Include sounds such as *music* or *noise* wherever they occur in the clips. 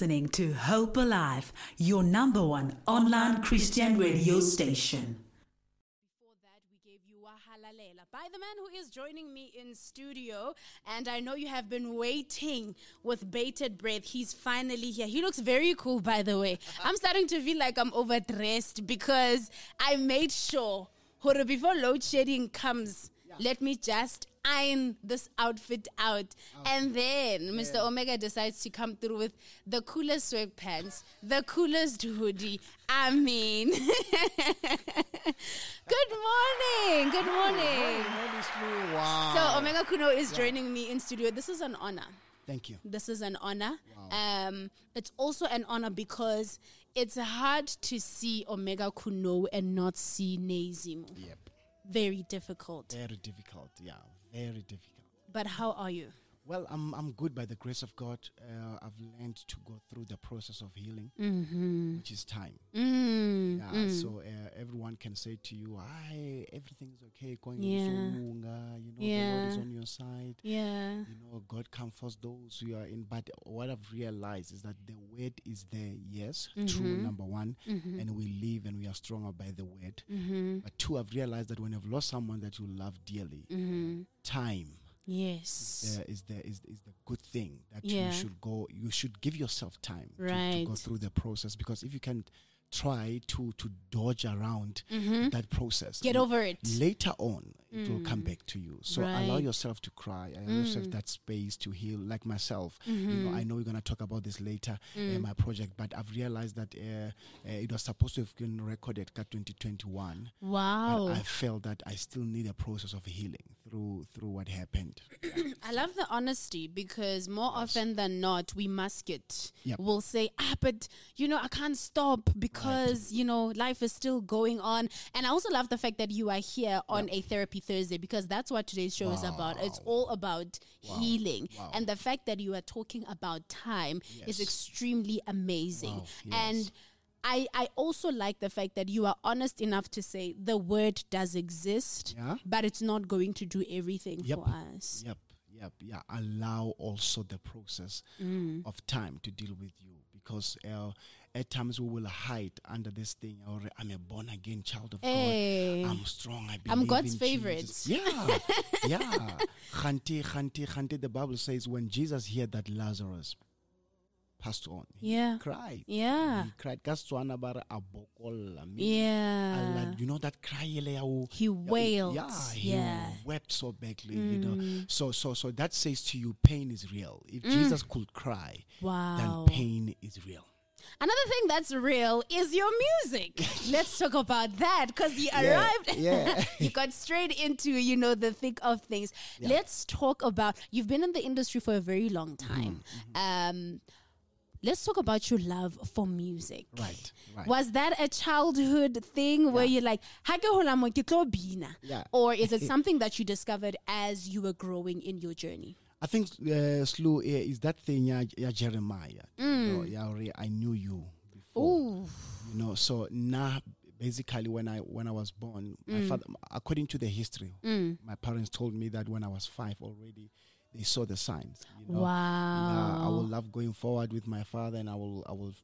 listening to Hope Alive, your number one online Christian radio station. Before that, we gave you Wahalalela by the man who is joining me in studio. And I know you have been waiting with bated breath. He's finally here. He looks very cool, by the way. *laughs* I'm starting to feel like I'm overdressed because I made sure, before load shedding comes, let me just iron this outfit out. And then Mr. Omega decides to come through with the coolest sweatpants, the coolest hoodie. I mean, *laughs* good morning. Good morning. Wow. So Omega Khunou is joining me in studio. This is an honor. Thank you. This is an honor. Um, it's also an honor because it's hard to see Omega Khunou and not see Nezimo. Yep. Very difficult. Very difficult. Yeah. Very difficult. But how are you? Well, I'm I'm good by the grace of God. Uh, I've learned to go through the process of healing, Mm-hmm. which is time. Mm, Yeah. mm. So uh, everyone can say to you, "Hi, everything's okay. Going Yeah. You know, the Lord is on your side. yeah. You know, God comforts those who are in. But what I've realized is that the word is there. Yes, true. Mhm. Number one, Mm-hmm. and we live and we are stronger by the word. Mm-hmm. But two, I've realized that when you've lost someone that you love dearly, Mm-hmm. time Yes. uh, is the is, is the good thing that Yeah. you should go you should give yourself time to, to go through the process because if you can try to to dodge around Mm-hmm. that process Get over it. later on it will come Mm. back to you so allow yourself to cry allow yourself Mm. that space to heal like myself you know Mhm. i know we're going to talk about this later in Mm. my project but i've realized that uh, uh, it was supposed to have been recorded at 2021 Wow. i felt that i still need a process of healing through through what happened *coughs* I love the honesty because more often than not, we mask it. Yep. We'll say, ah, but you know, I can't stop because, you know, life is still going on. And I also love the fact that you are here on a Therapy Thursday because that's what today's show is about. It's all about healing. Wow. And the fact that you are talking about time is extremely amazing. Wow. And I, I also like the fact that you are honest enough to say the word does exist, Yeah. but it's not going to do everything Yep. for us. Yep, yep, yeah. Allow also the process Mm. of time to deal with you because uh, at times we will hide under this thing. Or I'm a born again child of Hey. God. I'm strong. I believe I'm God's favorite. Jesus. Yeah, yeah. *laughs* Khanti, khanti, khanti. The Bible says when Jesus heard that Lazarus passed on, he Yeah. cried. Yeah. He cried. Ka Setswana ba re, "A bokolla me." Yeah. You know that cry He wailed. yeah, he Yeah. wept so badly, you know. Mm. So, so, so that says to you, pain is real. If Jesus could cry, Wow. then pain is real. Another thing that's real is your music. *laughs* Let's talk about that because you Yeah, arrived. yeah. *laughs* you got straight into, you know, the thick of things. Let's talk about you've been in the industry for a very long Mm-hmm, time. Um, let's talk about your love for music. Right, right. Was that a childhood thing where you're like, "Ha mo ke bina?" Yeah. Or is it *laughs* something that you discovered as you were growing in your journey? I think uh, slow eh, is that thing, yeah, yeah Jeremiah. You know, yeah, already I knew you before. Ooh. You know, so now basically when I when I was born, my mm. father, according to the history, mm. my parents told me that when I was five already, they saw the signs. You know, Yeah, uh, I will love going forward with my father, and I will I will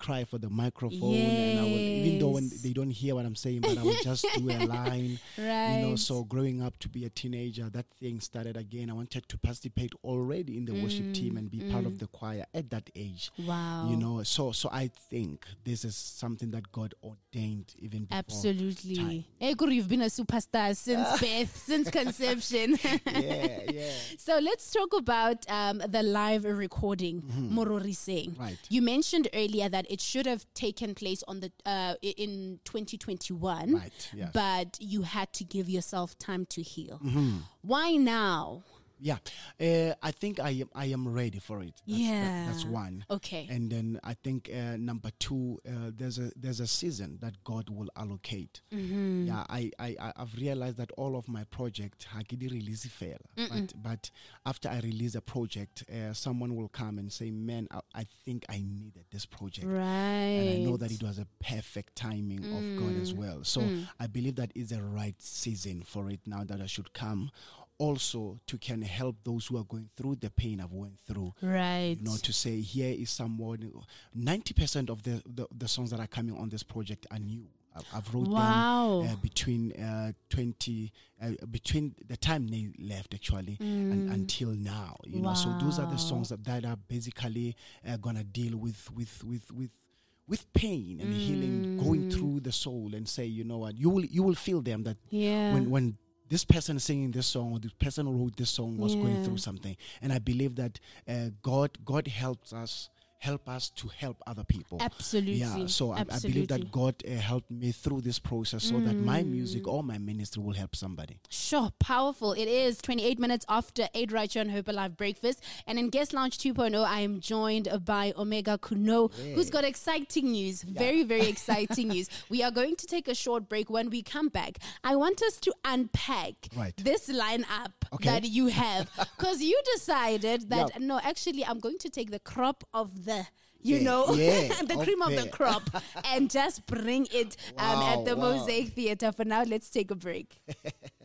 cry for the microphone, and I will even though when they don't hear what I'm saying, but I will just do a *laughs* line. Right. You know, so growing up to be a teenager, that thing started again. I wanted to participate already in the worship team and be part of the choir at that age. Wow. You know, so so I think this is something that God ordained even before. Absolutely. time. Hey, Guru, you've been a superstar since *laughs* birth, since conception. *laughs* Yeah, yeah. so let's talk about um, the live recording, Morori saying. Mm-hmm. Right. You mentioned earlier that it should have taken place on the uh, in 2021, Right, yes. Mm-hmm. but you had to give yourself time to heal. Why now? Yeah, uh, I think I am. I am ready for it. That's, that- that's one. Okay. And then I think uh, number two, uh, there's a there's a season that God will allocate. Mm-hmm. Yeah, I, I I- I've realized that all of my project ha ke di release fela. But but after I release a project, uh, someone will come and say, "Man, I, I think I needed this project." Right. And I know that it was a perfect timing of God as well. So I believe that is a right season for it now that I should come also to can help those who are going through the pain I've went through. Right. You know, to say here is someone. Ninety percent of the, the the songs that are coming on this project are new. I've, I've wrote Wow. them uh, between uh, twenty uh, between the time they left actually Mm. and until now. You know, so those are the songs that, that are basically uh, gonna deal with with with with with pain and healing, going Mm. through the soul, and say, you know what, you will you will feel them that yeah. when when this person singing this song or this person who wrote this song was going through something. And i believe that uh, god god helps us help us to help other people Absolutely. yeah so I, I believe that god uh, helped me through this process so that my music or my ministry will help somebody Sure, powerful. It is 28 minutes after 8 right here on Hope Alive Breakfast. And in Guest Lounge 2.0, I am joined by Omega Khunou, who's got exciting news. Very, very *laughs* exciting news. We are going to take a short break. When we come back, I want us to unpack Right. this lineup Okay. that you have. Because you decided *laughs* that, Yeah. no, actually, I'm going to take the crop of the. You Yeah, know, yeah, *laughs* the cream of the crop, *laughs* and just bring it um, at the wow. Mosaic Theater. For now, let's take a break. *laughs*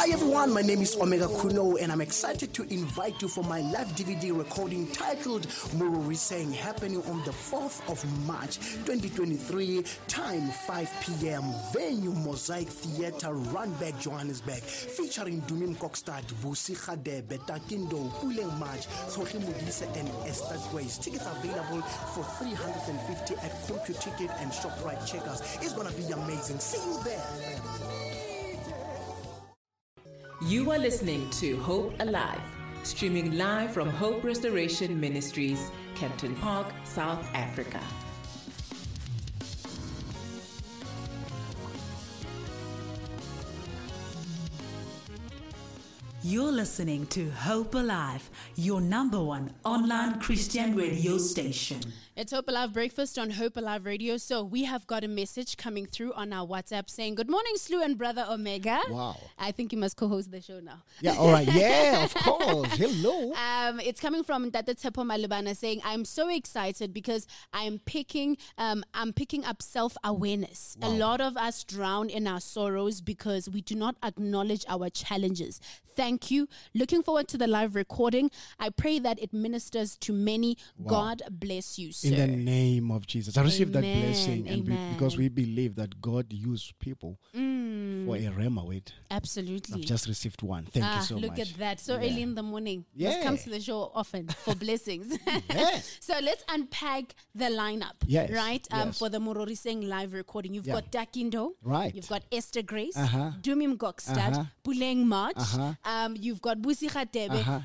Hi everyone, my name is Omega Khunou and I'm excited to invite you for my live DVD recording titled Mururi Saying happening on the 4th of March 2023, time 5 p.m. Venue Mosaic Theatre, Randburg, Johannesburg, featuring Dumi Mkokstad, Busi Khadebe, Takindo, Puleng March, Sohi Modise and Esther Grace. Tickets available for 350 at CompuTicket and ShopRite Checkers. It's gonna be amazing. See you there. You are listening to Hope Alive, streaming live from Hope Restoration Ministries, Kempton Park, South Africa. You're listening to Hope Alive, your number one online Christian radio station. It's Hope Alive Breakfast on Hope Alive Radio. So we have got a message coming through on our WhatsApp saying, Good morning, Slu and brother Omega. Wow. I think you must co-host the show now. yeah all right yeah of course hello *laughs* Um, it's coming from Tata Tepo Malubana saying, I'm so excited because I'm picking um, I'm picking up self-awareness. A lot of us drown in our sorrows because we do not acknowledge our challenges. Thank you. Looking forward to the live recording. I pray that it ministers to many. God bless you, sir. in the name of jesus i received that blessing and be- because we believe that god used people for a rhema word Absolutely. i've just received one thank ah, you so look much Look at that. So Yeah. early in the morning. Just Yeah. to the show often for blessings. *laughs* Yeah. so let's unpack the lineup. Yes, Right? Um, yes. For the Morori Singh live recording. You've Yeah. got Dakindo. Right. You've got Esther Grace. Uh-huh. Dumi Mkokstad. Uh-huh. Puleng March. Uh-huh. Um, you've got Busi Khatebe. Uh-huh.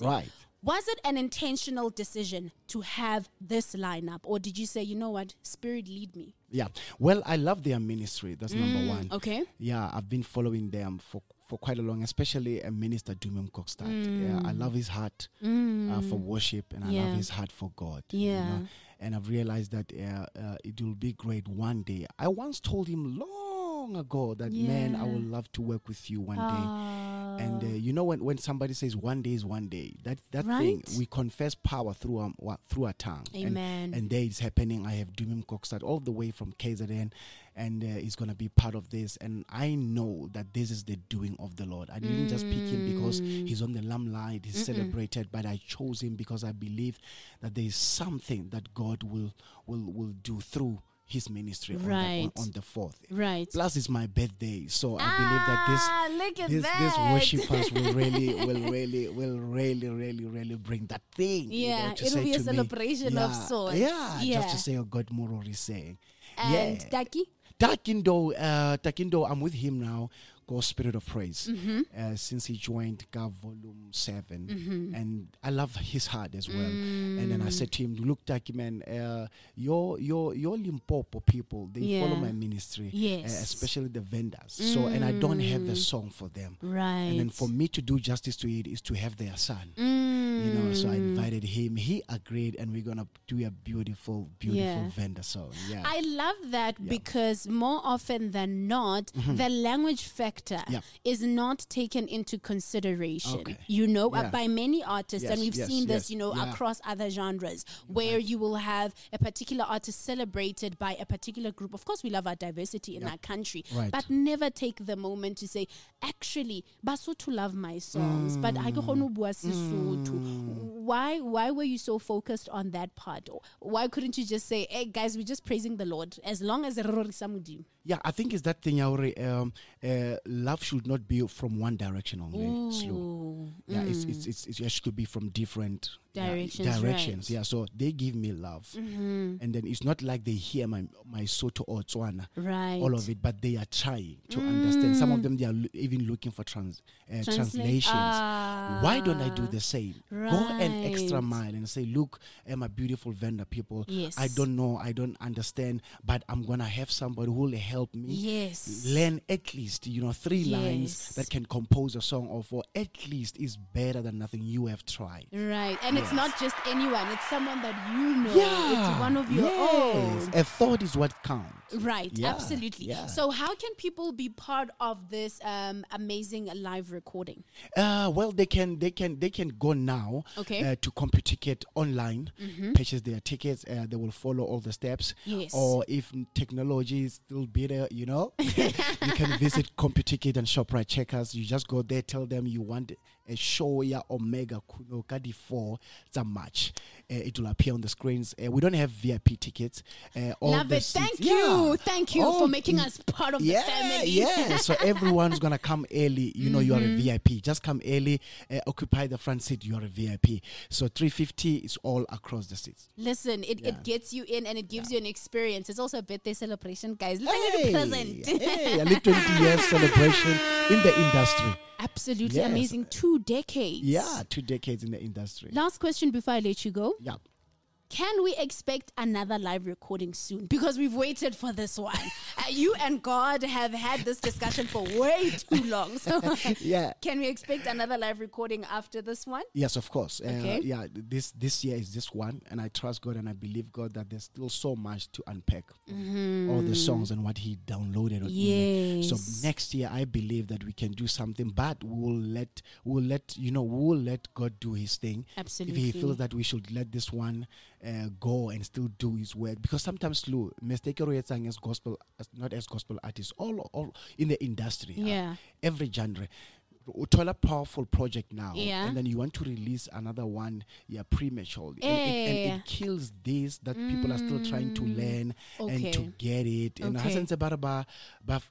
Right. Was it an intentional decision to have this lineup? Or did you say, you know what, Spirit lead me? Yeah. Well, I love their ministry. That's number one. Mm, okay. Yeah, I've been following them for for quite a long, especially uh, Minister Dumi Mkokstad. Yeah, I love his heart uh, for worship, and I Mm. Yeah. love his heart for God. you Yeah. know. And I've realized that uh, uh, it will be great one day. I once told him long ago that man, I would love to work with you one day. And uh, you know when, when somebody says one day is one day, that that thing we confess power through um, wa- through our tongue. And- Amen. And, there it's happening. I have Dumi Mkokstad all the way from KZN, and uh, he's gonna be part of this. And I know that this is the doing of the Lord. I didn't just pick him because Mm. he's on the limelight, he's celebrated, but I chose him because I believe that there is something that God will will will do through his ministry on the- on, on the fourth. Right. Plus, it's my birthday, so I believe that this Ah, at this, that. this worshipers will *laughs* really, will really, will really, really, really bring that thing. you Yeah, know, it'll be a to me, celebration of yeah, sorts. Yeah, Yeah. just to say what God Morori is saying. And yeah. Taki? Takindo, uh, Takindo, I'm with him now. God's Spirit of Praise, Mm-hmm. uh, since he joined God Volume 7 Mm-hmm. and I love his heart as well. And then I Mm. said to him, "Look, Taki man, uh, your your your Limpopo people, they follow my ministry, uh, Yes. Mm. especially the Vendas. So, and I don't have the song for them, Right. and then for me to do justice to it is to have their son. Mm. You know, so I invited him. He agreed, and we're gonna do a beautiful, beautiful Yeah. Venda song. Yeah. I love that Yeah. because more often than not, the language factor Yeah. is not taken into consideration. Okay. You know, uh, by many artists, and we've yes, seen this, yes. you know, across other genres, where you will have a particular artist celebrated by a particular group. Of course, we love our diversity in our country, Right. but never take the moment to say, actually, Basotho love my songs, but I Mm. Ke kgone ho bua Sesotho." Why? Why were you so focused on that part? Why couldn't you just say, "Hey guys, we're just praising the Lord as long as re rorisa Modimo?" Yeah, I think it's that thing, Auri, um, uh, love should not be from one direction only. Slow. Yeah, it's, it's, it's, it should be from different yeah, Directions, directions. right. Yeah, so they give me love. And then it's not like they hear my, my Sotho or Tswana, Right. all of it, but they are trying to understand. Some of them, they are lo- even looking for trans, uh, Translate- translations. Why don't I do Ah, the same? Go an extra mile and say, look, I'm a beautiful Venda, people. I don't know, I don't understand, but I'm going to have somebody who will help me Yes. learn at least you know three lines that can compose a song or for at least is better than nothing you have tried Right, and it's not just anyone; it's someone that you know. yeah it's one of your yes. own. a thought is what counts Right, Yeah, absolutely. yeah. So, how can people be part of this um, amazing live recording? uh, well they can they can they can go now Okay. Mm-hmm. uh, to CompuTicket online purchase their tickets uh, they will follow all the steps Yes. or if technology is still better you know *laughs* you can visit CompuTicket and ShopRite checkers you just go there tell them you want a show ya Omega Khunou Kadi 4 it's a match it will appear on the screens uh, we don't have VIP tickets uh, all Love it. Thank Yeah. you. Thank you Oh, for making us part of yeah, the family. Yeah, *laughs* so everyone's gonna come early. You know, you are a Mm-hmm. VIP. Just come early, uh, occupy the front seat. You are a VIP. So 350 is all across the seats. Listen, it, Yeah. it gets you in and it gives you an experience. It's also a birthday celebration, guys. Look at Hey, the present. *laughs* hey, a little 20 years celebration in the industry. Absolutely Yes. amazing. Two decades. Yeah, two decades in the industry. Last question before I let you go. Yeah. Can we expect another live recording soon? Because we've waited for this one. *laughs* uh, you and God have had this discussion for way too long. So, *laughs* Yeah. *laughs* can we expect another live recording after this one? Yes, of course. Uh, Okay. Yeah, this this year is this one, and I trust God and I believe God that there's still so much to unpack. All the songs and what He downloaded. on. Yes. So next year, I believe that we can do something, but we will let we will let you know we will let God do His thing. Absolutely. If He feels that we should let this one uh, go and still do His work, because sometimes Lou mistake sang as gospel, as, not as gospel artists, all all in the industry. uh, Yeah. every genre. Uthola powerful project now, Yeah. and then you want to release another one, yeah, prematurely, and, it, and it kills this that people are still trying to learn and to get it. And Okay. hasn't about ba but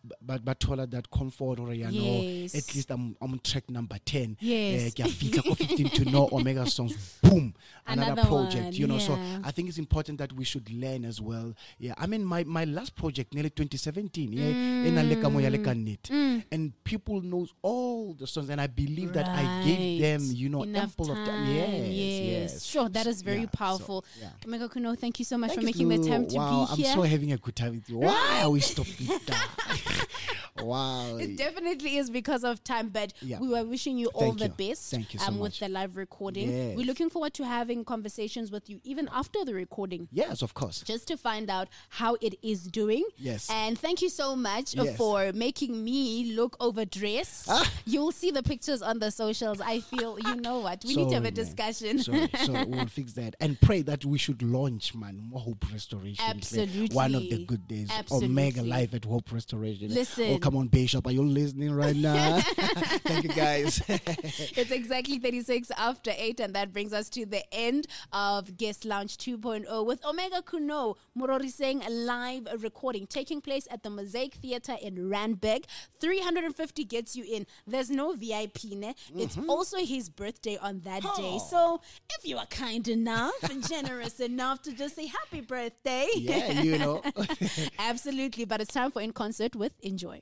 but thola that comfort or you know Yes. at least I'm I'm on track number ten. Yes. Eh, ke a fitlha ko *laughs* 15 to know Omega songs. Boom, another, Another project. one, you know, so. I think it's important that we should learn as well. Yeah, I mean my my last project nearly 2017. Yeah, ena le ka moya le ka nnete. Mm. and people knows all the songs, and I believe that I gave them you know enough ample time. of time. Yes, yes, Sure, that is very Yeah, so, powerful. yeah. Omega Khunou, thank you so much Thank for making the time to wow, be I'm here. so having a good time with you. Why are we stopping *laughs* down? Wow. It definitely is because of time, but Yeah. we were wishing you all Thank the you. best Thank you so um, with the live recording. Yes. We're looking forward to having conversations with you even after the recording. Yes, of course. Just to find out how it is doing. Yes. And thank you so much Yes. for making me look overdressed. Ah. You'll see the pictures on the socials. I feel, you know what? We need to have a Sorry, discussion. Sorry, so *laughs* we'll fix that and pray that we should launch, man, Hope Restoration. Like One of the good days. Absolutely. Omega Life at Hope Restoration. Listen. Oh, come on, Bishop. Are you listening right now? *laughs* Thank you, guys. *laughs* It's exactly 36 after 8, and that brings us to the end of Guest Lounge 2.0 with Omega Khunou Murori saying a live recording taking place at the Mosaic Theatre in Randburg. 350 gets you in. There's no VIP, ne? It's Mm-hmm. also his birthday on that day. So if you are kind enough and generous enough to just say happy birthday, yeah, you know. *laughs* absolutely. But it's time for In Concert with Enjoy.